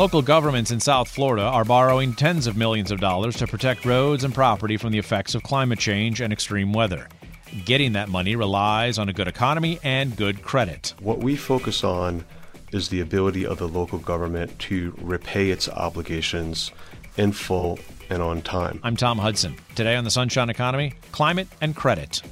Local governments in South Florida are borrowing tens of millions of dollars to protect roads and property from the effects of climate change and extreme weather. Getting that money relies on a good economy and good credit. What we focus on is the ability of the local government to repay its obligations in full and on time. I'm Tom Hudson. Today on the Sunshine Economy, climate and credit.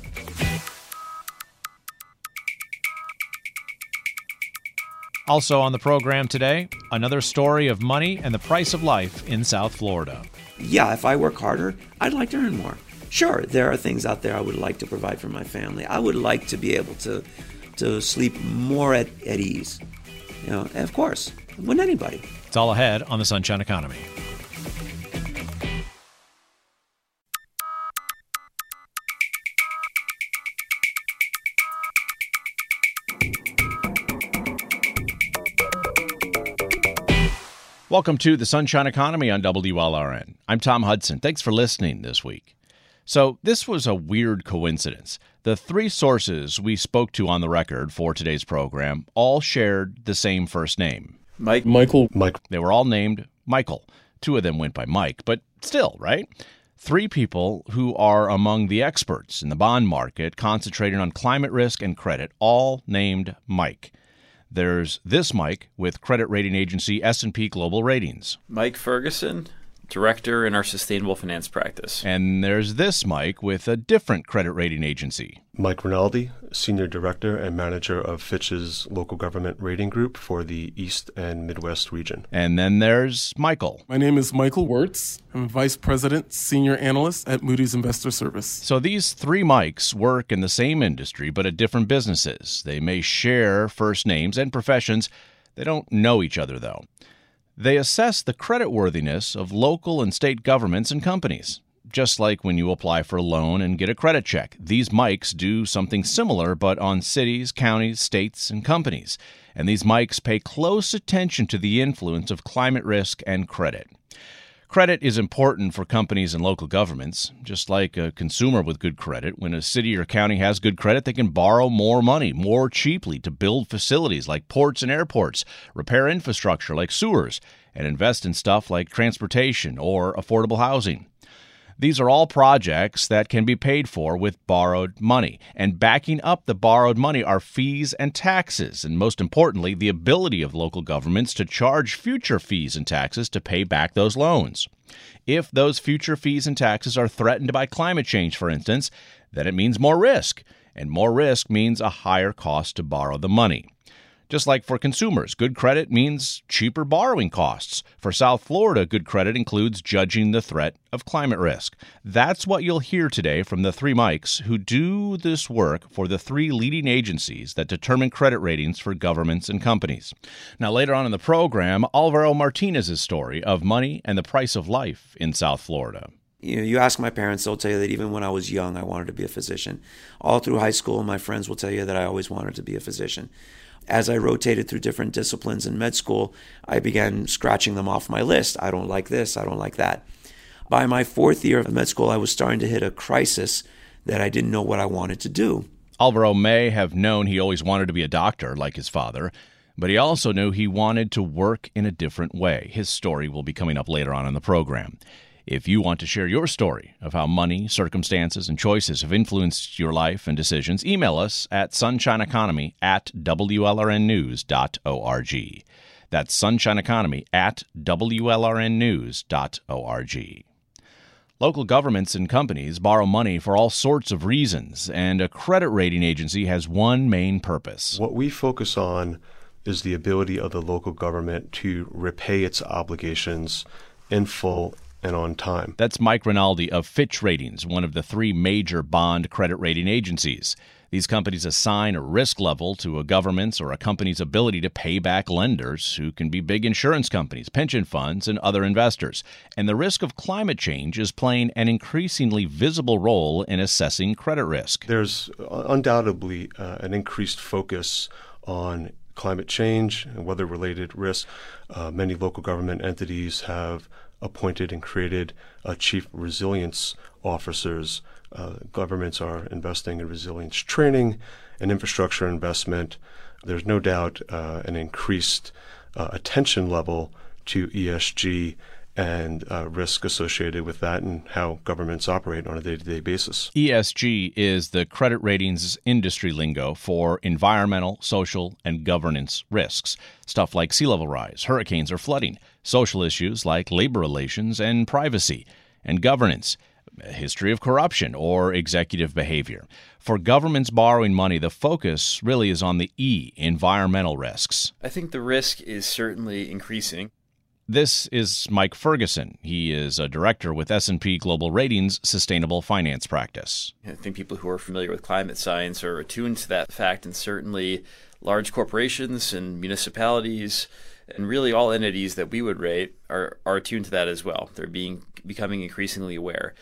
Also on the program today, another story of money and the price of life in South Florida. Yeah, if I work harder, I'd like to earn more. Sure, there are things out there I would like to provide for my family. I would like to be able to to sleep more at, at ease. You know, of course, wouldn't anybody? It's all ahead on the Sunshine Economy. Welcome to the Sunshine Economy on WLRN. I'm Tom Hudson. Thanks for listening this week. So, this was a weird coincidence. The three sources we spoke to on the record for today's program all shared the same first name Mike. Michael. Mike, They were all named Michael. Two of them went by Mike, but still, right? Three people who are among the experts in the bond market concentrating on climate risk and credit, all named Mike. There's this Mike with credit rating agency S&P Global Ratings. Mike Ferguson, director in our sustainable finance practice. And there's this Mike with a different credit rating agency. Mike Rinaldi, Senior Director and Manager of Fitch's Local Government Rating Group for the East and Midwest region. And then there's Michael. My name is Michael Wirtz. I'm Vice President, Senior Analyst at Moody's Investor Service. So these three Mikes work in the same industry but at different businesses. They may share first names and professions. They don't know each other, though. They assess the creditworthiness of local and state governments and companies. Just like when you apply for a loan and get a credit check, these Mikes do something similar but on cities, counties, states, and companies. And these Mikes pay close attention to the influence of climate risk and credit. Credit is important for companies and local governments. Just like a consumer with good credit, when a city or county has good credit, they can borrow more money more cheaply to build facilities like ports and airports, repair infrastructure like sewers, and invest in stuff like transportation or affordable housing. These are all projects that can be paid for with borrowed money. And backing up the borrowed money are fees and taxes, and most importantly, the ability of local governments to charge future fees and taxes to pay back those loans. If those future fees and taxes are threatened by climate change, for instance, then it means more risk, and more risk means a higher cost to borrow the money. Just like for consumers, good credit means cheaper borrowing costs. For South Florida, good credit includes judging the threat of climate risk. That's what you'll hear today from the three Mikes who do this work for the three leading agencies that determine credit ratings for governments and companies. Now, later on in the program, Alvaro Martinez's story of money and the price of life in South Florida. You know, you ask my parents, they'll tell you that even when I was young, I wanted to be a physician. All through high school, my friends will tell you that I always wanted to be a physician. As I rotated through different disciplines in med school, I began scratching them off my list. I don't like this, I don't like that. By my fourth year of med school, I was starting to hit a crisis that I didn't know what I wanted to do. Alvaro may have known he always wanted to be a doctor, like his father, but he also knew he wanted to work in a different way. His story will be coming up later on in the program. If you want to share your story of how money, circumstances, and choices have influenced your life and decisions, email us at sunshineeconomy at WLRNnews.org. That's sunshineeconomy at WLRNnews.org. Local governments and companies borrow money for all sorts of reasons, and a credit rating agency has one main purpose. What we focus on is the ability of the local government to repay its obligations in full and on time. That's Mike Rinaldi of Fitch Ratings, one of the three major bond credit rating agencies. These companies assign a risk level to a government's or a company's ability to pay back lenders, who can be big insurance companies, pension funds, and other investors. And the risk of climate change is playing an increasingly visible role in assessing credit risk. There's undoubtedly uh, an increased focus on climate change and weather related risks. Uh, many local government entities have appointed and created uh, chief resilience officers. Uh, governments are investing in resilience training and infrastructure investment. There's no doubt uh, an increased uh, attention level to ESG and uh, risk associated with that and how governments operate on a day to day basis. ESG is the credit ratings industry lingo for environmental, social, and governance risks. Stuff like sea level rise, hurricanes, or flooding. Social issues like labor relations and privacy. And governance, a history of corruption or executive behavior. For governments borrowing money, the focus really is on the E, environmental risks. I think the risk is certainly increasing. This is Mike Ferguson. He is a director with S&P Global Ratings Sustainable Finance Practice. I think people who are familiar with climate science are attuned to that fact, and certainly large corporations and municipalities and really all entities that we would rate are, are attuned to that as well. They're being becoming increasingly aware.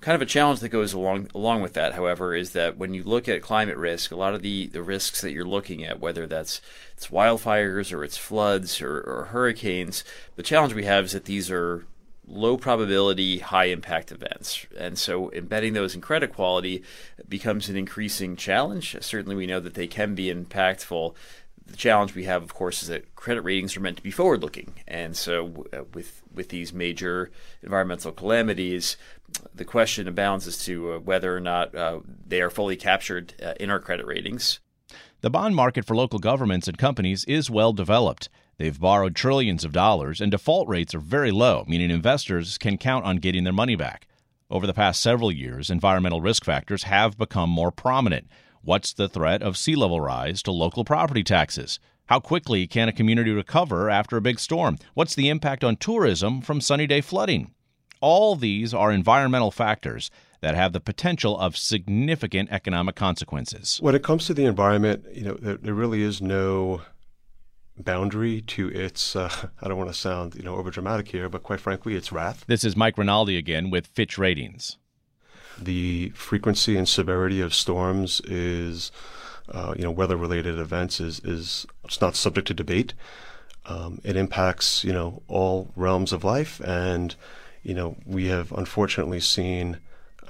Kind of a challenge that goes along along with that, however, is that when you look at climate risk, a lot of the, the risks that you're looking at, whether that's it's wildfires or it's floods or, or hurricanes, the challenge we have is that these are low probability, high impact events. And so embedding those in credit quality becomes an increasing challenge. Certainly, we know that they can be impactful. The challenge we have, of course, is that credit ratings are meant to be forward looking. And so, uh, with, with these major environmental calamities, the question abounds as to uh, whether or not uh, they are fully captured uh, in our credit ratings. The bond market for local governments and companies is well developed. They've borrowed trillions of dollars, and default rates are very low, meaning investors can count on getting their money back. Over the past several years, environmental risk factors have become more prominent. What's the threat of sea level rise to local property taxes? How quickly can a community recover after a big storm? What's the impact on tourism from sunny day flooding? All these are environmental factors that have the potential of significant economic consequences. When it comes to the environment, you know, there, there really is no boundary to its uh, I don't want to sound, you know, overdramatic here, but quite frankly, its wrath. This is Mike Rinaldi again with Fitch Ratings. The frequency and severity of storms is uh, you know, weather-related events is is it's not subject to debate. Um, it impacts you know all realms of life, and you know, we have unfortunately seen,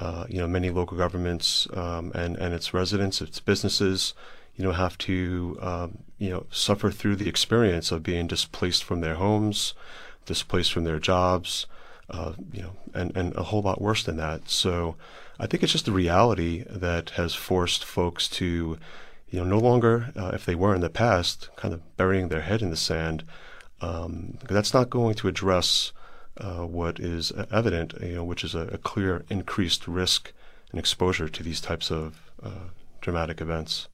uh, you know, many local governments um, and and its residents, its businesses, you know, have to um, you know suffer through the experience of being displaced from their homes, displaced from their jobs, uh, you know, and and a whole lot worse than that. So, I think it's just the reality that has forced folks to, you know, no longer, uh, if they were in the past, kind of burying their head in the sand. Um, that's not going to address uh, what is evident, you know, which is a, a, clear increased risk and exposure to these types of uh, dramatic events.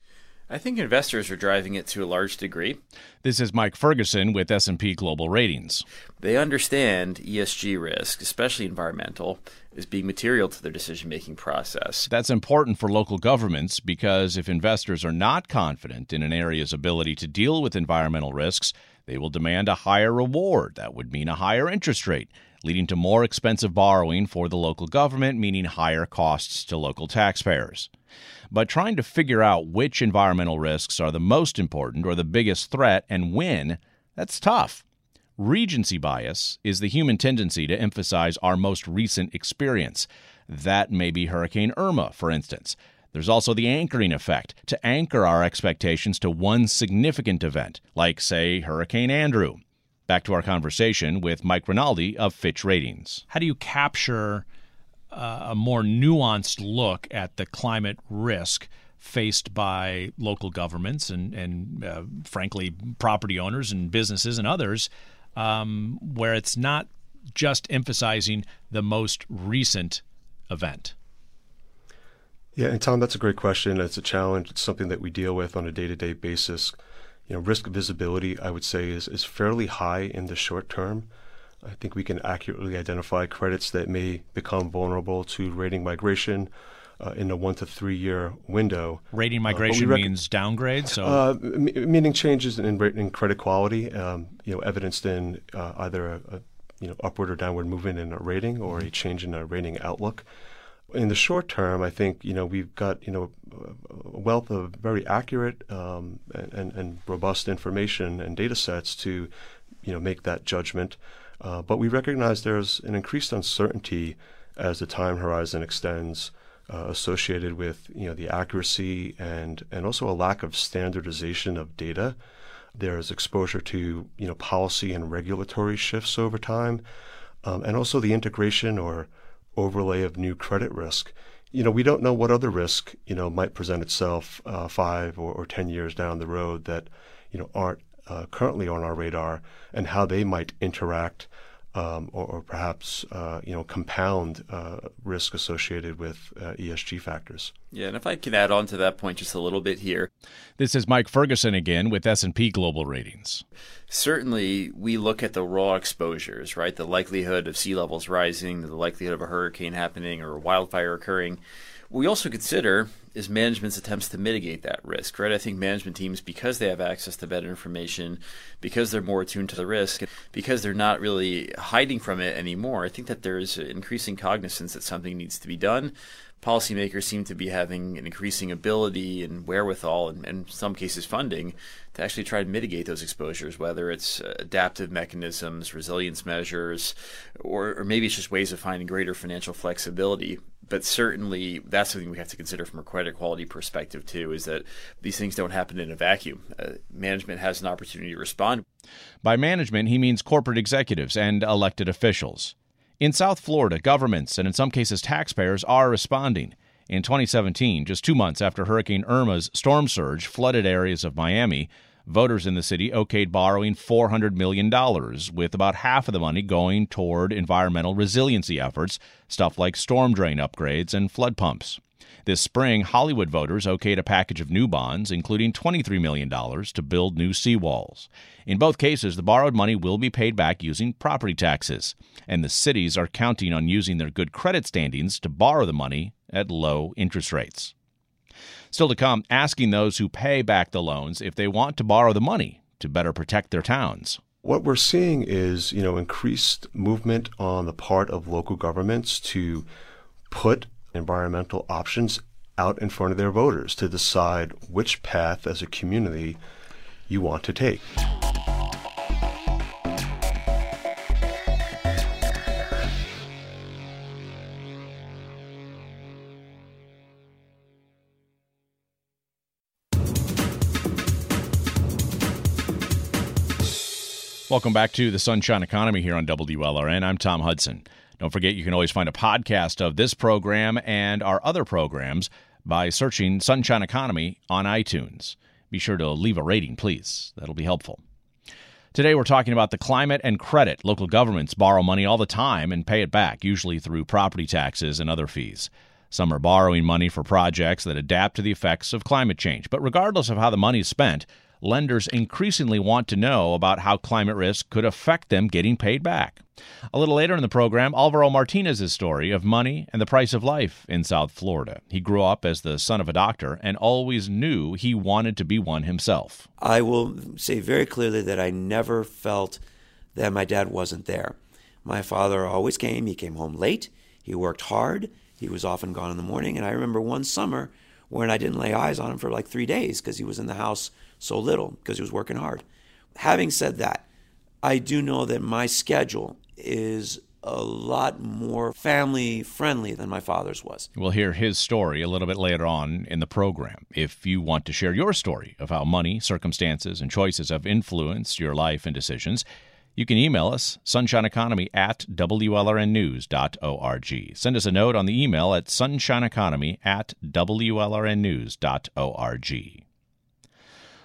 I think investors are driving it to a large degree. This is Mike Ferguson with S&P Global Ratings. They understand ESG risk, especially environmental, is being material to their decision-making process. That's important for local governments because if investors are not confident in an area's ability to deal with environmental risks, they will demand a higher reward. That would mean a higher interest rate, leading to more expensive borrowing for the local government, meaning higher costs to local taxpayers. But trying to figure out which environmental risks are the most important or the biggest threat and when, that's tough. Recency bias is the human tendency to emphasize our most recent experience. That may be Hurricane Irma, for instance. There's also the anchoring effect to anchor our expectations to one significant event, like, say, Hurricane Andrew. Back to our conversation with Mike Rinaldi of Fitch Ratings. How do you capture uh, a more nuanced look at the climate risk faced by local governments and, and uh, frankly, property owners and businesses and others, um, where it's not just emphasizing the most recent event? Yeah, and Tom, that's a great question. It's a challenge. It's something that we deal with on a day-to-day basis. You know, risk visibility, I would say, is is fairly high in the short term. I think we can accurately identify credits that may become vulnerable to rating migration uh, in a one to three year window. Rating uh, migration uh, rec- means downgrade, so uh, m- meaning changes in, in credit quality, um, you know, evidenced in uh, either a, a, you know upward or downward movement in a rating or mm-hmm. a change in a rating outlook in the short term, I think you know we've got you know a wealth of very accurate um, and, and robust information and data sets to you know make that judgment. Uh, but we recognize there's an increased uncertainty as the time horizon extends, uh, associated with you know the accuracy and and also a lack of standardization of data. There's exposure to you know policy and regulatory shifts over time, um, and also the integration or overlay of new credit risk. You know, we don't know what other risk you know might present itself uh, five or, or ten years down the road that you know aren't uh, currently on our radar, and how they might interact um, or, or, perhaps uh, you know compound uh, risk associated with uh, ESG factors. Yeah, and if I can add on to that point just a little bit here. This is Mike Ferguson again with S&P Global Ratings. Certainly, we look at the raw exposures, right? The likelihood of sea levels rising, the likelihood of a hurricane happening or a wildfire occurring. We also consider is management's attempts to mitigate that risk, right? I think management teams, because they have access to better information, because they're more attuned to the risk, because they're not really hiding from it anymore, I think that there's increasing cognizance that something needs to be done. Policymakers seem to be having an increasing ability and wherewithal, and, in some cases funding, to actually try to mitigate those exposures, whether it's uh, adaptive mechanisms, resilience measures, or, or maybe it's just ways of finding greater financial flexibility. But certainly that's something we have to consider from a credit quality perspective too is that these things don't happen in a vacuum. Uh, management has an opportunity to respond. By management he means corporate executives and elected officials in south florida governments and in some cases taxpayers are responding in 2017 just 2 months after hurricane irma's storm surge flooded areas of miami Voters in the city okayed borrowing $400 million, with about half of the money going toward environmental resiliency efforts, stuff like storm drain upgrades and flood pumps. This spring, Hollywood voters okayed a package of new bonds, including $23 million to build new seawalls. In both cases, the borrowed money will be paid back using property taxes, and the cities are counting on using their good credit standings to borrow the money at low interest rates. Still to come, asking those who pay back the loans if they want to borrow the money to better protect their towns. What we're seeing is, you know, increased movement on the part of local governments to put environmental options out in front of their voters to decide which path as a community you want to take. Welcome back to the Sunshine Economy here on WLRN. I'm Tom Hudson. Don't forget, you can always find a podcast of this program and our other programs by searching Sunshine Economy on iTunes. Be sure to leave a rating, please. That'll be helpful. Today, we're talking about the climate and credit. Local governments borrow money all the time and pay it back, usually through property taxes and other fees. Some are borrowing money for projects that adapt to the effects of climate change. But regardless of how the money is spent, lenders increasingly want to know about how climate risk could affect them getting paid back. A little later in the program, Alvaro Martinez's story of money and the price of life in South Florida. He grew up as the son of a doctor and always knew he wanted to be one himself. I will say very clearly that I never felt that my dad wasn't there. My father always came. He came home late. He worked hard. He was often gone in the morning. And I remember one summer when I didn't lay eyes on him for like three days because he was in the house so little because he was working hard. Having said that, I do know that my schedule is a lot more family friendly than my father's was. We'll hear his story a little bit later on in the program. If you want to share your story of how money, circumstances, and choices have influenced your life and decisions, you can email us, sunshineeconomy at WLRNnews.org. Send us a note on the email at sunshineeconomy at WLRNnews.org.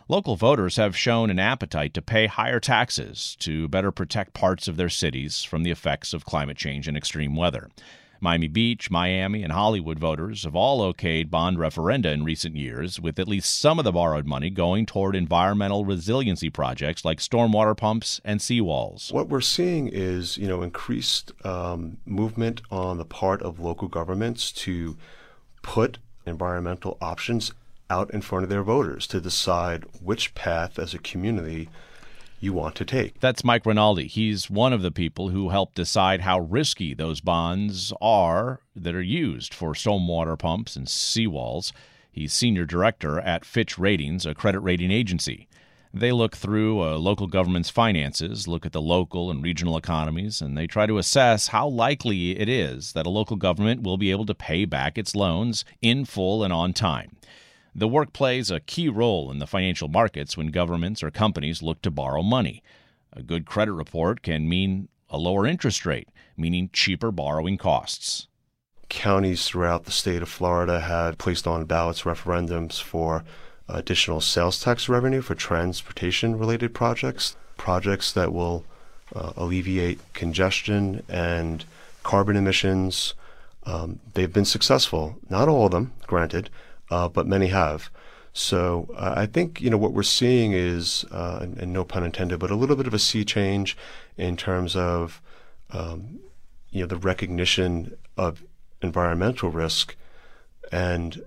Local voters have shown an appetite to pay higher taxes to better protect parts of their cities from the effects of climate change and extreme weather. Miami Beach, Miami, and Hollywood voters have all okayed bond referenda in recent years, with at least some of the borrowed money going toward environmental resiliency projects like stormwater pumps and seawalls. What we're seeing is, you know, increased um, movement on the part of local governments to put environmental options out in front of their voters to decide which path as a community you want to take. That's Mike Rinaldi. He's one of the people who helped decide how risky those bonds are that are used for stormwater pumps and seawalls. He's senior director at Fitch Ratings, a credit rating agency. They look through a local government's finances, look at the local and regional economies, and they try to assess how likely it is that a local government will be able to pay back its loans in full and on time. The work plays a key role in the financial markets when governments or companies look to borrow money. A good credit report can mean a lower interest rate, meaning cheaper borrowing costs. Counties throughout the state of Florida had placed on ballots referendums for additional sales tax revenue for transportation related projects, projects that will uh, alleviate congestion and carbon emissions. Um, they've been successful. Not all of them, granted, uh, but many have. So uh, I think you know what we're seeing is, uh, and, no pun intended, but a little bit of a sea change in terms of um, you know the recognition of environmental risk, and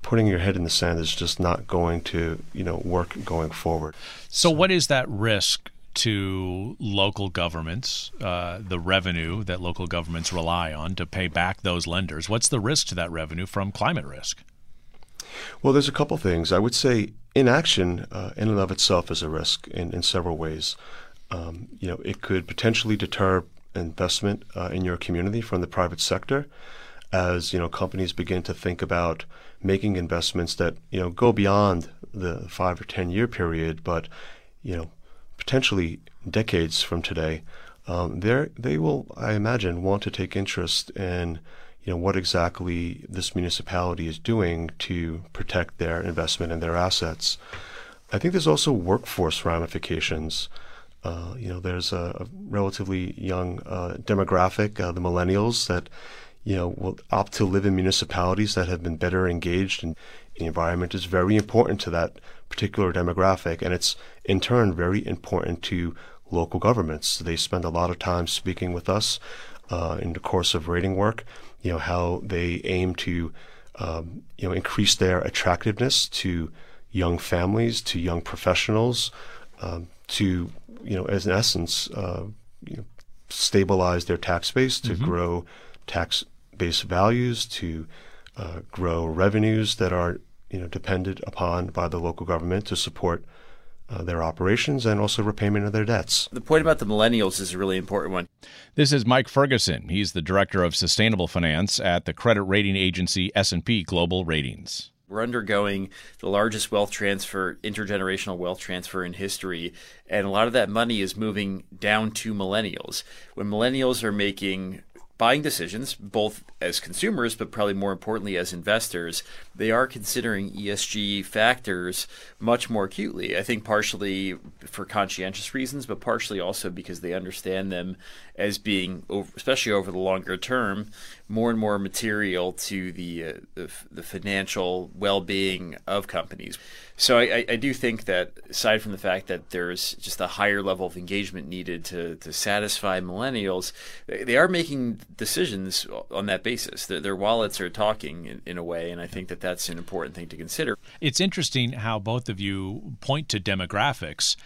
putting your head in the sand is just not going to you know work going forward. So, so what is that risk to local governments, uh, the revenue that local governments rely on to pay back those lenders? What's the risk to that revenue from climate risk? Well, there's a couple things. I would say inaction uh, in and of itself is a risk in, in several ways. Um, you know, it could potentially deter investment uh, in your community from the private sector as, you know, companies begin to think about making investments that, you know, go beyond the five or 10 year period, but, you know, potentially decades from today, um, they will, I imagine, want to take interest in you know what exactly this municipality is doing to protect their investment and their assets. I think there's also workforce ramifications. Uh, you know, there's a, a relatively young uh, demographic, uh, the millennials, that you know will opt to live in municipalities that have been better engaged in the environment is very important to that particular demographic, and it's in turn very important to local governments. They spend a lot of time speaking with us uh, in the course of rating work. You know how they aim to um, you know increase their attractiveness to young families, to young professionals, um, to you know as in essence uh, you know, stabilize their tax base, to mm-hmm. grow tax base values, to uh, grow revenues that are you know depended upon by the local government to support uh, their operations and also repayment of their debts. The point about the millennials is a really important one. This is Mike Ferguson. He's the director of sustainable finance at the credit rating agency S&P Global Ratings. We're undergoing the largest wealth transfer, intergenerational wealth transfer in history, and a lot of that money is moving down to millennials. When millennials are making buying decisions, both as consumers, but probably more importantly as investors, they are considering ESG factors much more acutely. I think partially for conscientious reasons, but partially also because they understand them as being, especially over the longer term, more and more material to the uh, the, the, financial well-being of companies. So I, I, do think that aside from the fact that there's just a higher level of engagement needed to, to satisfy millennials, they are making decisions on that basis. Their, their wallets are talking in, in a way, and I think that that's an important thing to consider. It's interesting how both of you point to demographics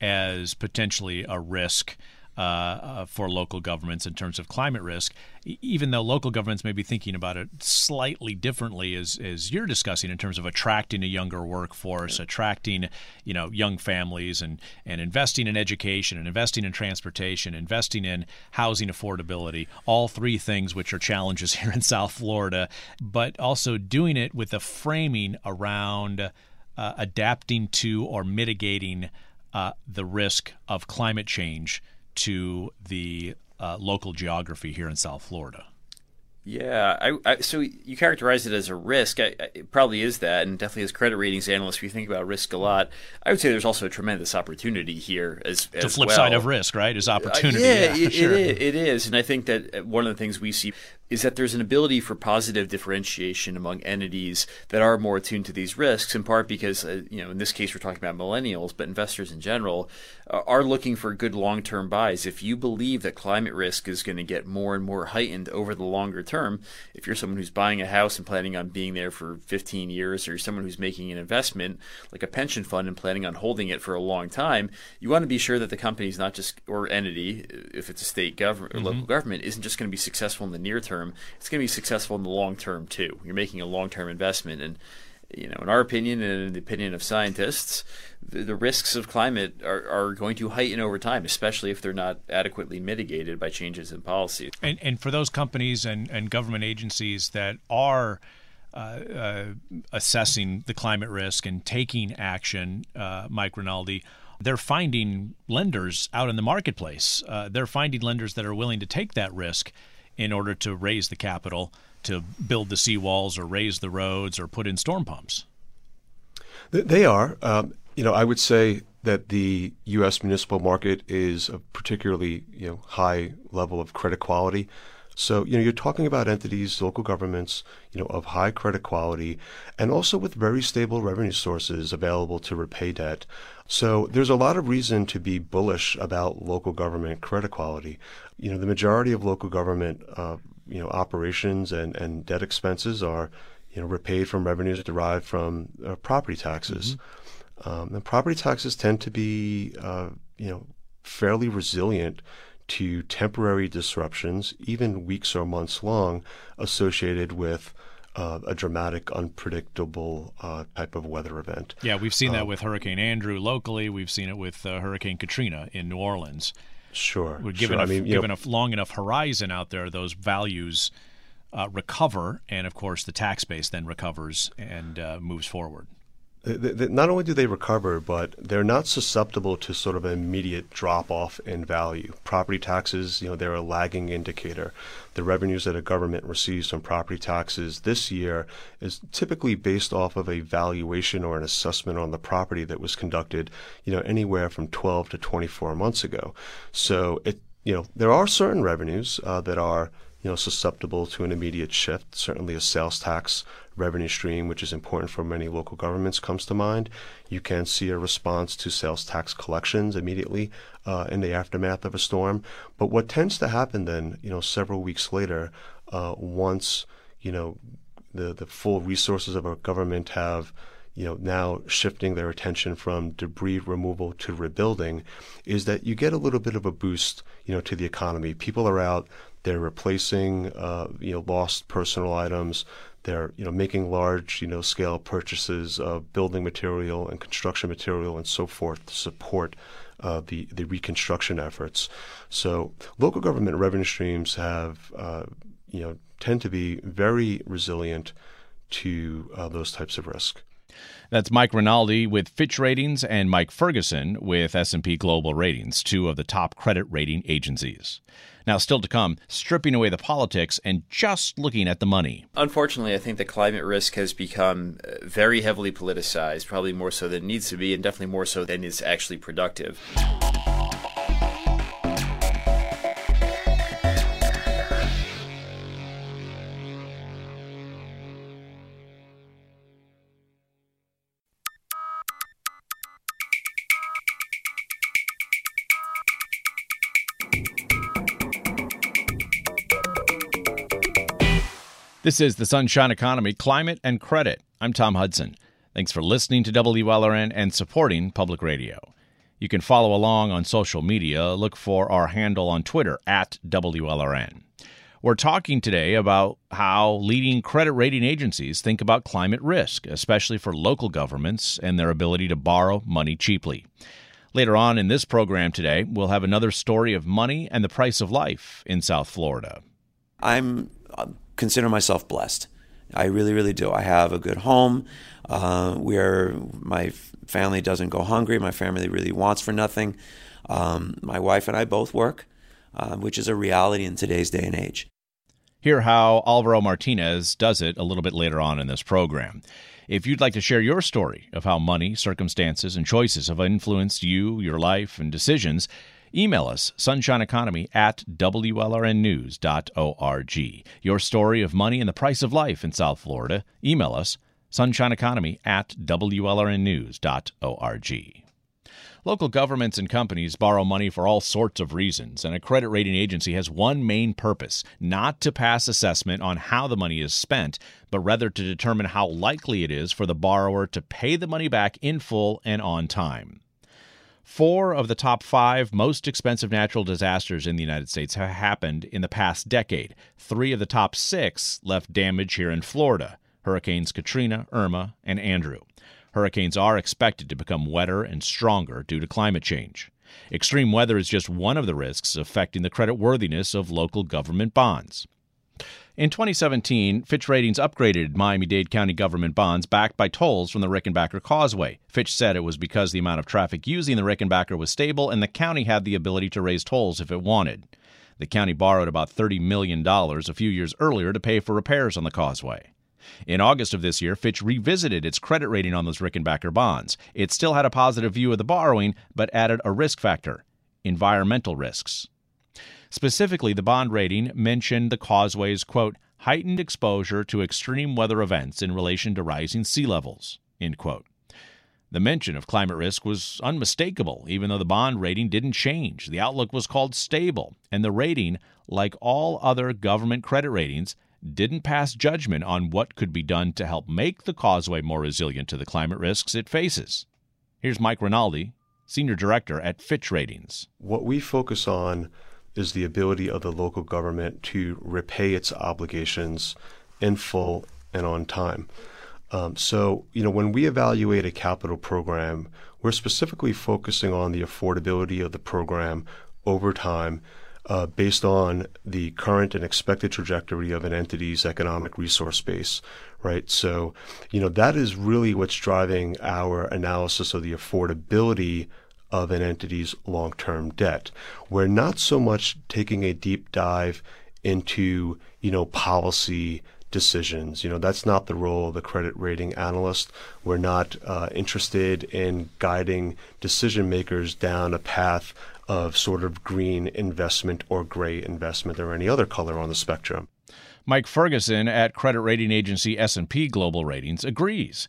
as potentially a risk uh, uh, for local governments in terms of climate risk, even though local governments may be thinking about it slightly differently as, as you're discussing in terms of attracting a younger workforce, attracting you know young families, and and investing in education, and investing in transportation, investing in housing affordability, all three things which are challenges here in South Florida, but also doing it with a framing around uh, adapting to or mitigating uh, the risk of climate change to the uh, local geography here in South Florida. Yeah, I, I, so you characterize it as a risk. I, it probably is that, and definitely as credit ratings analysts, we think about risk a lot. I would say there's also a tremendous opportunity here as, as the flip well. side of risk, right? Is opportunity. Uh, yeah, yeah it, sure. it, it is, and I think that uh, one of the things we see is that there's an ability for positive differentiation among entities that are more attuned to these risks, in part because, uh, you know, in this case, we're talking about millennials, but investors in general uh, are looking for good long term buys. If you believe that climate risk is going to get more and more heightened over the longer term, if you're someone who's buying a house and planning on being there for 15 years, or someone who's making an investment like a pension fund and planning on holding it for a long time, you want to be sure that the company is not just, or entity, if it's a state government or mm-hmm. local government, isn't just going to be successful in the near term term, it's going to be successful in the long term too. You're making a long term investment, and you know, in our opinion and in the opinion of scientists, the, the, risks of climate are, are going to heighten over time, especially if they're not adequately mitigated by changes in policy. And, and for those companies and, and government agencies that are uh, uh, assessing the climate risk and taking action, uh, Mike Rinaldi, they're finding lenders out in the marketplace. Uh, they're finding lenders that are willing to take that risk in order to raise the capital to build the seawalls or raise the roads or put in storm pumps. They are. Um, you know, I would say that the U.S. municipal market is a particularly you know high level of credit quality. So, you know, you're talking about entities, local governments, you know, of high credit quality and also with very stable revenue sources available to repay debt. So there's a lot of reason to be bullish about local government credit quality. You know, the majority of local government, uh, you know, operations and, and debt expenses are, you know, repaid from revenues derived from uh, property taxes. Mm-hmm. Um, and property taxes tend to be, uh, you know, fairly resilient to temporary disruptions, even weeks or months long, associated with uh, a dramatic, unpredictable uh, type of weather event. Yeah, we've seen that um, with Hurricane Andrew locally. We've seen it with uh, Hurricane Katrina in New Orleans. Sure. We're given, sure. A, I mean, given know, a long enough horizon out there, those values uh, recover, and of course, the tax base then recovers and uh, moves forward not only do they recover, but they're not susceptible to sort of an immediate drop off in value. Property taxes, you know, they're a lagging indicator. The revenues that a government receives from property taxes this year is typically based off of a valuation or an assessment on the property that was conducted, you know, anywhere from 12 to 24 months ago. So it, you know, there are certain revenues uh, that are you know, susceptible to an immediate shift. Certainly, a sales tax revenue stream, which is important for many local governments, comes to mind. You can see a response to sales tax collections immediately uh, in the aftermath of a storm. But what tends to happen then, you know, several weeks later, uh, once you know the the full resources of our government have you know now shifting their attention from debris removal to rebuilding is that you get a little bit of a boost you know to the economy people are out they're replacing uh, you know lost personal items. They're you know making large you know scale purchases of building material and construction material and so forth to support uh, the the reconstruction efforts. So local government revenue streams have uh, you know tend to be very resilient to uh, those types of risk. That's Mike Rinaldi with Fitch Ratings and Mike Ferguson with S&P Global Ratings, two of the top credit rating agencies. Now, still to come, stripping away the politics and just looking at the money. Unfortunately, I think the climate risk has become uh, very heavily politicized, probably more so than it needs to be, and definitely more so than is actually productive. This is the Sunshine Economy Climate and Credit. I'm Tom Hudson. Thanks for listening to WLRN and supporting public radio. You can follow along on social media. Look for our handle on Twitter at WLRN. We're talking today about how leading credit rating agencies think about climate risk, especially for local governments and their ability to borrow money cheaply. Later on in this program today, we'll have another story of money and the price of life in South Florida. I'm consider myself blessed. I really, really do. I have a good home uh, where my family doesn't go hungry. My family really wants for nothing. Um, my wife and I both work, uh, which is a reality in today's day and age. Hear how Alvaro Martinez does it a little bit later on in this program. If you'd like to share your story of how money, circumstances, and choices have influenced you, your life, and decisions, Email us, sunshineeconomy at WLRNnews.org. Your story of money and the price of life in South Florida. Email us, sunshineeconomy at WLRNnews.org. Local governments and companies borrow money for all sorts of reasons, and a credit rating agency has one main purpose not to pass assessment on how the money is spent, but rather to determine how likely it is for the borrower to pay the money back in full and on time. Four of the top five most expensive natural disasters in the United States have happened in the past decade. Three of the top six left damage here in Florida Hurricanes Katrina, Irma, and Andrew. Hurricanes are expected to become wetter and stronger due to climate change. Extreme weather is just one of the risks affecting the creditworthiness of local government bonds. In 2017, Fitch Ratings upgraded Miami Dade County government bonds backed by tolls from the Rickenbacker Causeway. Fitch said it was because the amount of traffic using the Rickenbacker was stable and the county had the ability to raise tolls if it wanted. The county borrowed about $30 million a few years earlier to pay for repairs on the causeway. In August of this year, Fitch revisited its credit rating on those Rickenbacker bonds. It still had a positive view of the borrowing, but added a risk factor environmental risks. Specifically, the bond rating mentioned the causeway's, quote, heightened exposure to extreme weather events in relation to rising sea levels, end quote. The mention of climate risk was unmistakable, even though the bond rating didn't change. The outlook was called stable, and the rating, like all other government credit ratings, didn't pass judgment on what could be done to help make the causeway more resilient to the climate risks it faces. Here's Mike Rinaldi, Senior Director at Fitch Ratings. What we focus on is the ability of the local government to repay its obligations in full and on time. Um, so, you know, when we evaluate a capital program, we're specifically focusing on the affordability of the program over time uh, based on the current and expected trajectory of an entity's economic resource base, right? So, you know, that is really what's driving our analysis of the affordability of an entity's long term debt. We're not so much taking a deep dive into, you know, policy decisions. You know, that's not the role of the credit rating analyst. We're not uh, interested in guiding decision makers down a path of sort of green investment or gray investment or any other color on the spectrum. Mike Ferguson at credit rating agency S&P Global Ratings agrees.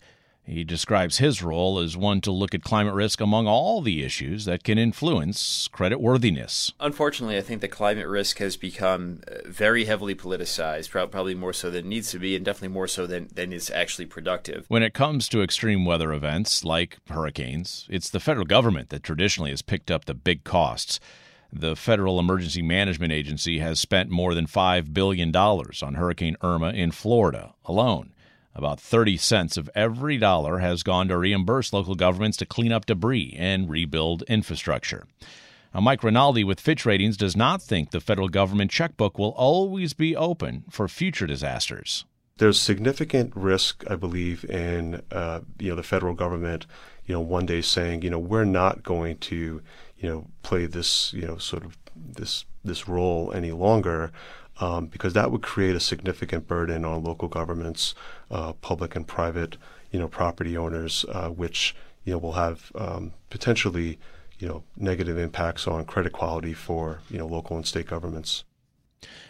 He describes his role as one to look at climate risk among all the issues that can influence credit worthiness. Unfortunately, I think the climate risk has become uh, very heavily politicized, probably more so than it needs to be, and definitely more so than, than is actually productive. When it comes to extreme weather events like hurricanes, it's the federal government that traditionally has picked up the big costs. The Federal Emergency Management Agency has spent more than $5 billion on Hurricane Irma in Florida alone. About 30 cents of every dollar has gone to reimburse local governments to clean up debris and rebuild infrastructure. Now, Mike Rinaldi with Fitch Ratings does not think the federal government checkbook will always be open for future disasters. There's significant risk, I believe, in uh, you know the federal government, you know, one day saying, you know, we're not going to, you know, play this, you know, sort of this this role any longer um, because that would create a significant burden on local governments, uh, public and private, you know, property owners, uh, which you know will have um, potentially you know negative impacts on credit quality for you know local and state governments.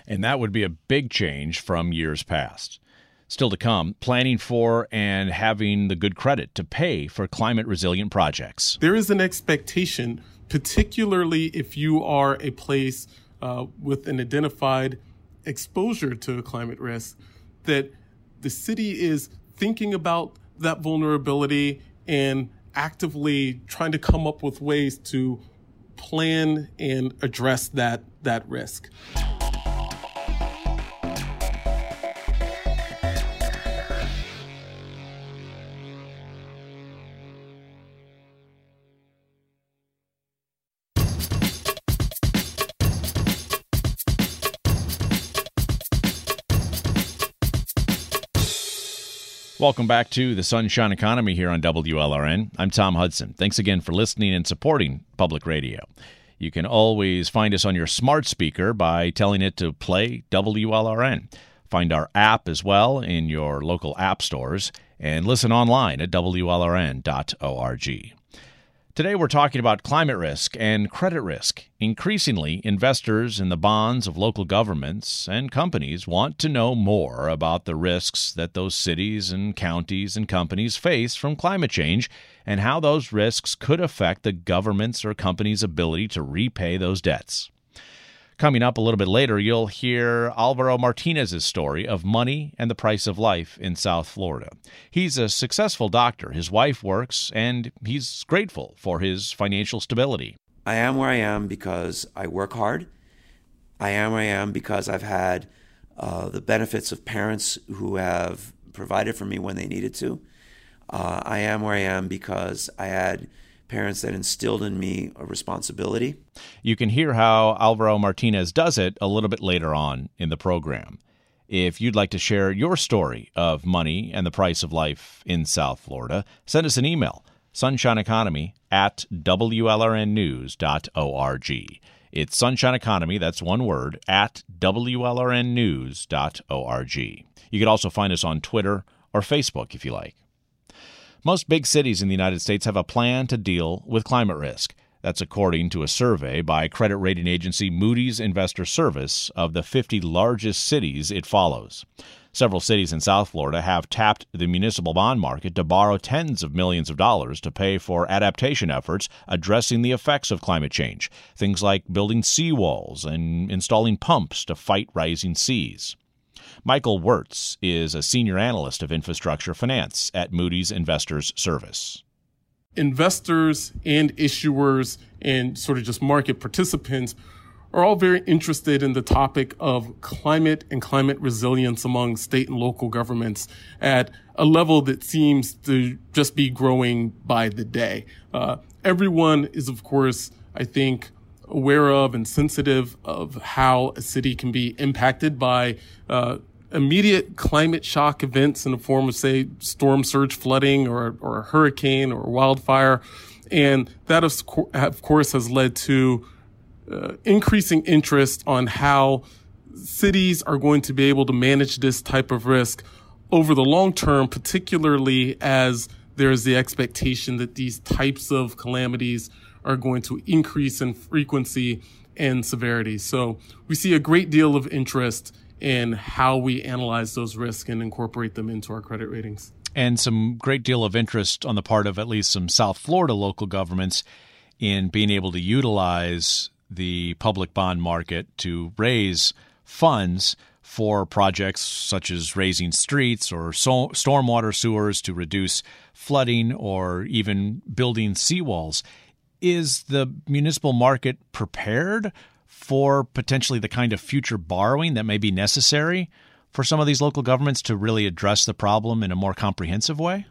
And that would be a big change from years past. Still to come, planning for and having the good credit to pay for climate resilient projects. There is an expectation, particularly if you are a place uh, with an identified exposure to climate risk, that the city is thinking about that vulnerability and actively trying to come up with ways to plan and address that that risk. Welcome back to the Sunshine Economy here on WLRN. I'm Tom Hudson. Thanks again for listening and supporting public radio. You can always find us on your smart speaker by telling it to play WLRN. Find our app as well in your local app stores and listen online at WLRN.org. Today, we're talking about climate risk and credit risk. Increasingly, investors in the bonds of local governments and companies want to know more about the risks that those cities and counties and companies face from climate change and how those risks could affect the government's or company's ability to repay those debts. Coming up a little bit later, you'll hear Alvaro Martinez's story of money and the price of life in South Florida. He's a successful doctor. His wife works, and he's grateful for his financial stability. I am where I am because I work hard. I am where I am because I've had uh, the benefits of parents who have provided for me when they needed to. Uh, I am where I am because I had parents that instilled in me a responsibility. You can hear how Alvaro Martinez does it a little bit later on in the program. If you'd like to share your story of money and the price of life in South Florida, send us an email, sunshineeconomy at WLRNnews.org. It's Sunshine Economy, that's one word, at WLRNnews.org. You can also find us on Twitter or Facebook if you like. Most big cities in the United States have a plan to deal with climate risk. That's according to a survey by credit rating agency Moody's Investors Service of the 50 largest cities it follows. Several cities in South Florida have tapped the municipal bond market to borrow tens of millions of dollars to pay for adaptation efforts addressing the effects of climate change, things like building seawalls and installing pumps to fight rising seas. Michael Wertz is a senior analyst of infrastructure finance at Moody's Investors Service. Investors and issuers and sort of just market participants are all very interested in the topic of climate and climate resilience among state and local governments at a level that seems to just be growing by the day. Uh, everyone is, of course, I think, aware of and sensitive of how a city can be impacted by uh, immediate climate shock events in the form of, say, storm surge flooding or, or a hurricane or wildfire. And that, of course, has led to uh, increasing interest on how cities are going to be able to manage this type of risk over the long term, particularly as there's the expectation that these types of calamities are going to increase in frequency and severity. So we see a great deal of interest in how we analyze those risks and incorporate them into our credit ratings. And some great deal of interest on the part of at least some South Florida local governments in being able to utilize the public bond market to raise funds for projects such as raising streets or so, stormwater sewers to reduce flooding or even building seawalls. Is the municipal market prepared for potentially the kind of future borrowing that may be necessary for some of these local governments to really address the problem in a more comprehensive way?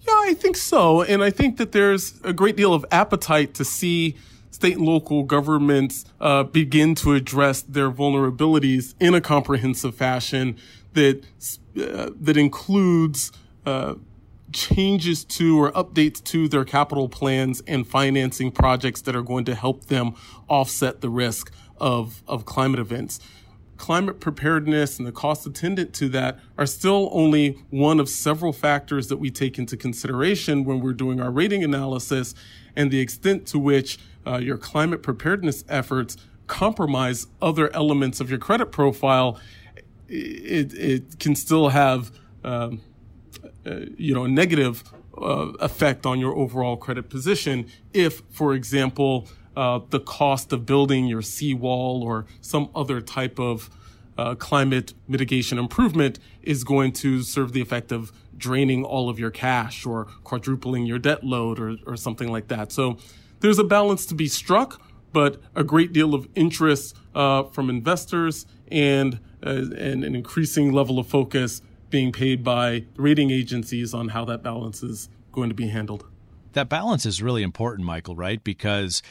Yeah, I think so. And I think that there's a great deal of appetite to see state and local governments uh, begin to address their vulnerabilities in a comprehensive fashion that uh, that includes uh, changes to or updates to their capital plans and financing projects that are going to help them offset the risk of of climate events. Climate preparedness and the cost attendant to that are still only one of several factors that we take into consideration when we're doing our rating analysis and the extent to which uh, your climate preparedness efforts compromise other elements of your credit profile, it, it can still have um, you know a negative uh, effect on your overall credit position if, for example, uh, the cost of building your seawall or some other type of uh, climate mitigation improvement is going to serve the effect of draining all of your cash or quadrupling your debt load or, or something like that. So there's a balance to be struck, but a great deal of interest uh, from investors and, uh, and an increasing level of focus being paid by rating agencies on how that balance is going to be handled. That balance is really important, Michael, right? Because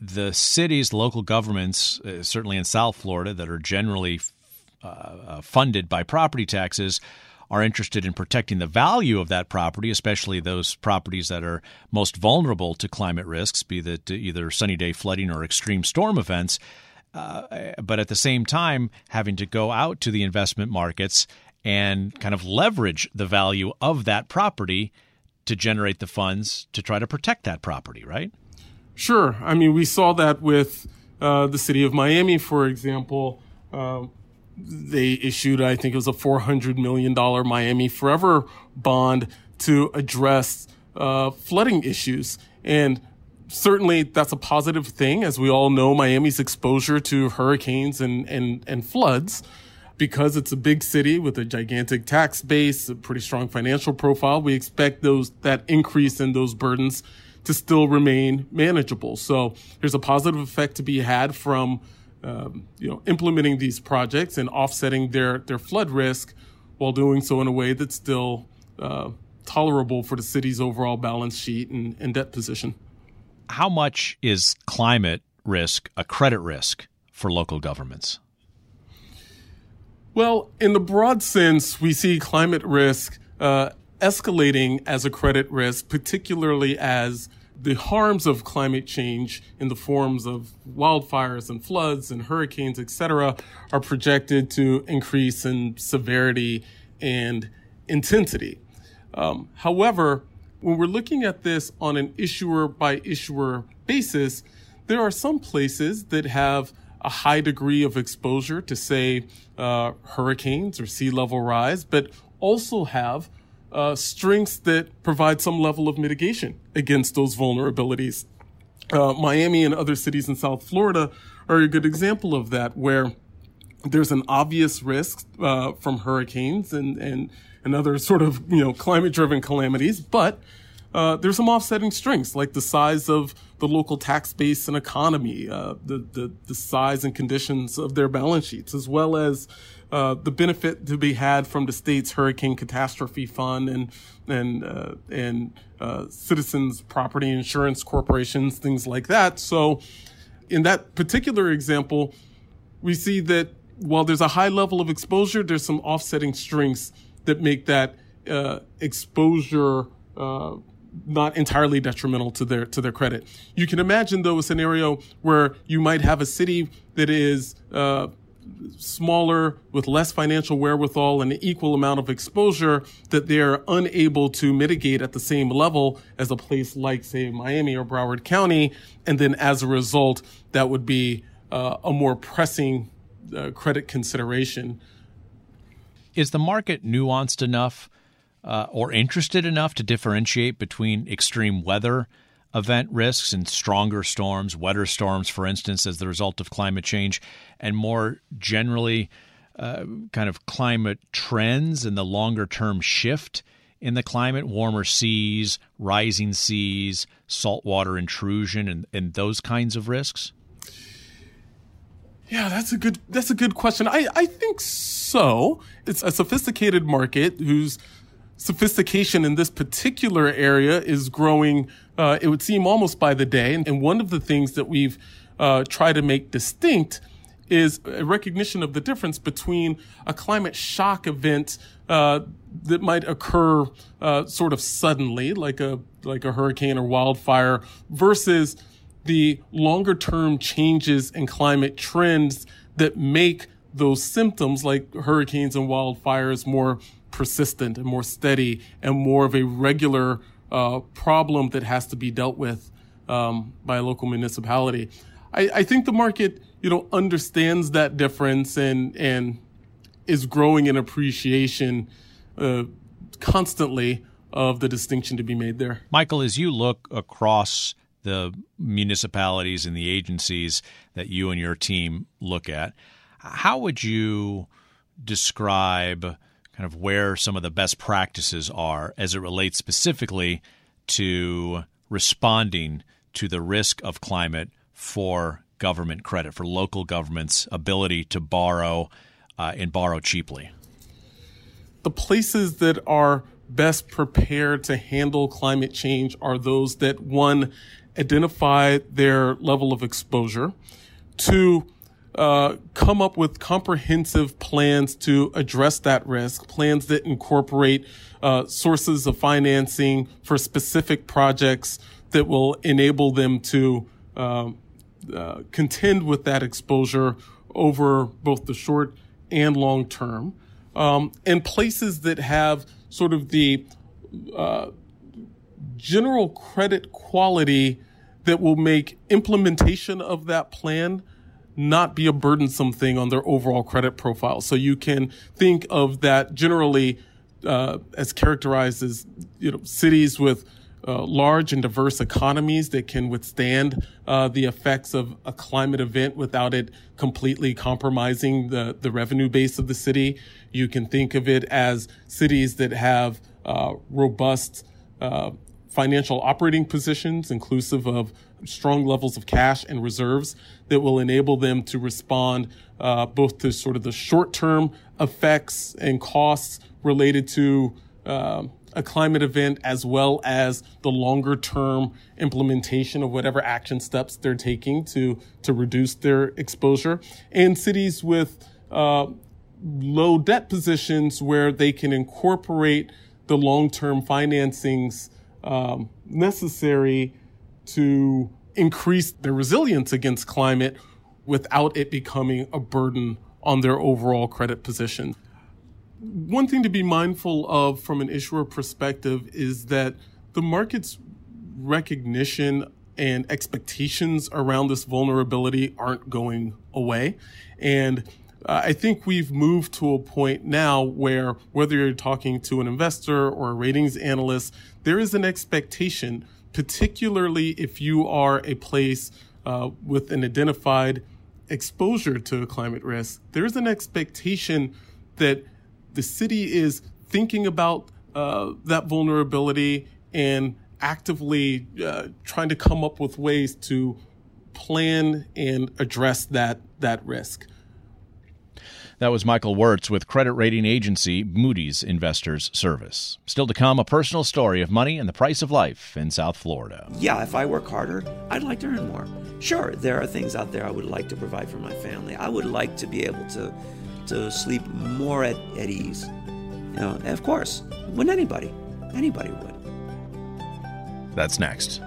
the cities, local governments, uh, certainly in South Florida, that are generally uh, uh funded by property taxes, are interested in protecting the value of that property, especially those properties that are most vulnerable to climate risks, be that either sunny day flooding or extreme storm events. Uh, but at the same time, having to go out to the investment markets and kind of leverage the value of that property to generate the funds to try to protect that property, right? Sure. I mean, we saw that with uh, the city of Miami, for example. Uh, they issued, I think it was a $400 million Miami Forever bond to address uh, flooding issues. And certainly that's a positive thing. As we all know, Miami's exposure to hurricanes and, and, and floods, because it's a big city with a gigantic tax base, a pretty strong financial profile, we expect those, that increase in those burdens to still remain manageable. So there's a positive effect to be had from um, you know, implementing these projects and offsetting their, their flood risk while doing so in a way that's still uh, tolerable for the city's overall balance sheet and, and debt position. How much is climate risk a credit risk for local governments? Well, in the broad sense, we see climate risk uh, escalating as a credit risk, particularly as the harms of climate change in the forms of wildfires and floods and hurricanes, et cetera, are projected to increase in severity and intensity. Um, however, when we're looking at this on an issuer by issuer basis, there are some places that have a high degree of exposure to, say, uh, hurricanes or sea level rise, but also have uh, strengths that provide some level of mitigation against those vulnerabilities. Uh, Miami and other cities in South Florida are a good example of that, where there's an obvious risk uh, from hurricanes and, and, and other sort of you know climate driven calamities, but uh, there's some offsetting strengths like the size of the local tax base and economy, uh, the, the, the size and conditions of their balance sheets, as well as uh, the benefit to be had from the state's hurricane catastrophe fund and and uh, and uh, citizens property insurance corporations, things like that. So, in that particular example, we see that while there's a high level of exposure, there's some offsetting strengths that make that uh, exposure uh, not entirely detrimental to their to their credit. You can imagine though a scenario where you might have a city that is uh, smaller with less financial wherewithal and an equal amount of exposure that they're unable to mitigate at the same level as a place like say Miami or Broward County and then as a result that would be uh, a more pressing uh, credit consideration is the market nuanced enough uh, or interested enough to differentiate between extreme weather event risks and stronger storms, wetter storms, for instance, as the result of climate change, and more generally, uh, kind of climate trends and the longer term shift in the climate, warmer seas, rising seas, saltwater intrusion, and, and those kinds of risks? Yeah, that's a good that's a good question. I, I think so. It's a sophisticated market whose sophistication in this particular area is growing, uh, it would seem almost by the day. And one of the things that we've uh, tried to make distinct is a recognition of the difference between a climate shock event uh, that might occur uh, sort of suddenly, like a like a hurricane or wildfire, versus the longer term changes in climate trends that make those symptoms like hurricanes and wildfires more persistent and more steady and more of a regular uh, problem that has to be dealt with um, by a local municipality. I, I, think the market, you know, understands that difference and and is growing in appreciation uh, constantly of the distinction to be made there. Michael, as you look across the municipalities and the agencies that you and your team look at, how would you describe kind of where some of the best practices are as it relates specifically to responding to the risk of climate for government credit, for local governments' ability to borrow uh, and borrow cheaply? The places that are best prepared to handle climate change are those that, one, identify their level of exposure, two, uh, come up with comprehensive plans to address that risk, plans that incorporate uh, sources of financing for specific projects that will enable them to uh, uh contend with that exposure over both the short and long term. Um, and places that have sort of the uh, general credit quality that will make implementation of that plan not be a burdensome thing on their overall credit profile. So you can think of that generally uh, as characterized as you know cities with uh, large and diverse economies that can withstand uh, the effects of a climate event without it completely compromising the, the revenue base of the city. You can think of it as cities that have uh, robust uh, financial operating positions, inclusive of strong levels of cash and reserves that will enable them to respond uh, both to sort of the short term effects and costs related to uh, a climate event as well as the longer term implementation of whatever action steps they're taking to to reduce their exposure. And cities with uh, low debt positions where they can incorporate the long-term financings um, necessary to increase their resilience against climate without it becoming a burden on their overall credit position. One thing to be mindful of from an issuer perspective is that the market's recognition and expectations around this vulnerability aren't going away. And I think we've moved to a point now where whether you're talking to an investor or a ratings analyst, there is an expectation, particularly if you are a place uh, with an identified exposure to climate risk, there's an expectation that the city is thinking about uh, that vulnerability and actively uh, trying to come up with ways to plan and address that that risk. That was Michael Wertz with credit rating agency Moody's Investors Service. Still to come, a personal story of money and the price of life in South Florida. Yeah, if I work harder, I'd like to earn more. Sure, there are things out there I would like to provide for my family. I would like to be able to to sleep more at, at ease. You know, of course, wouldn't anybody? Anybody would. That's next.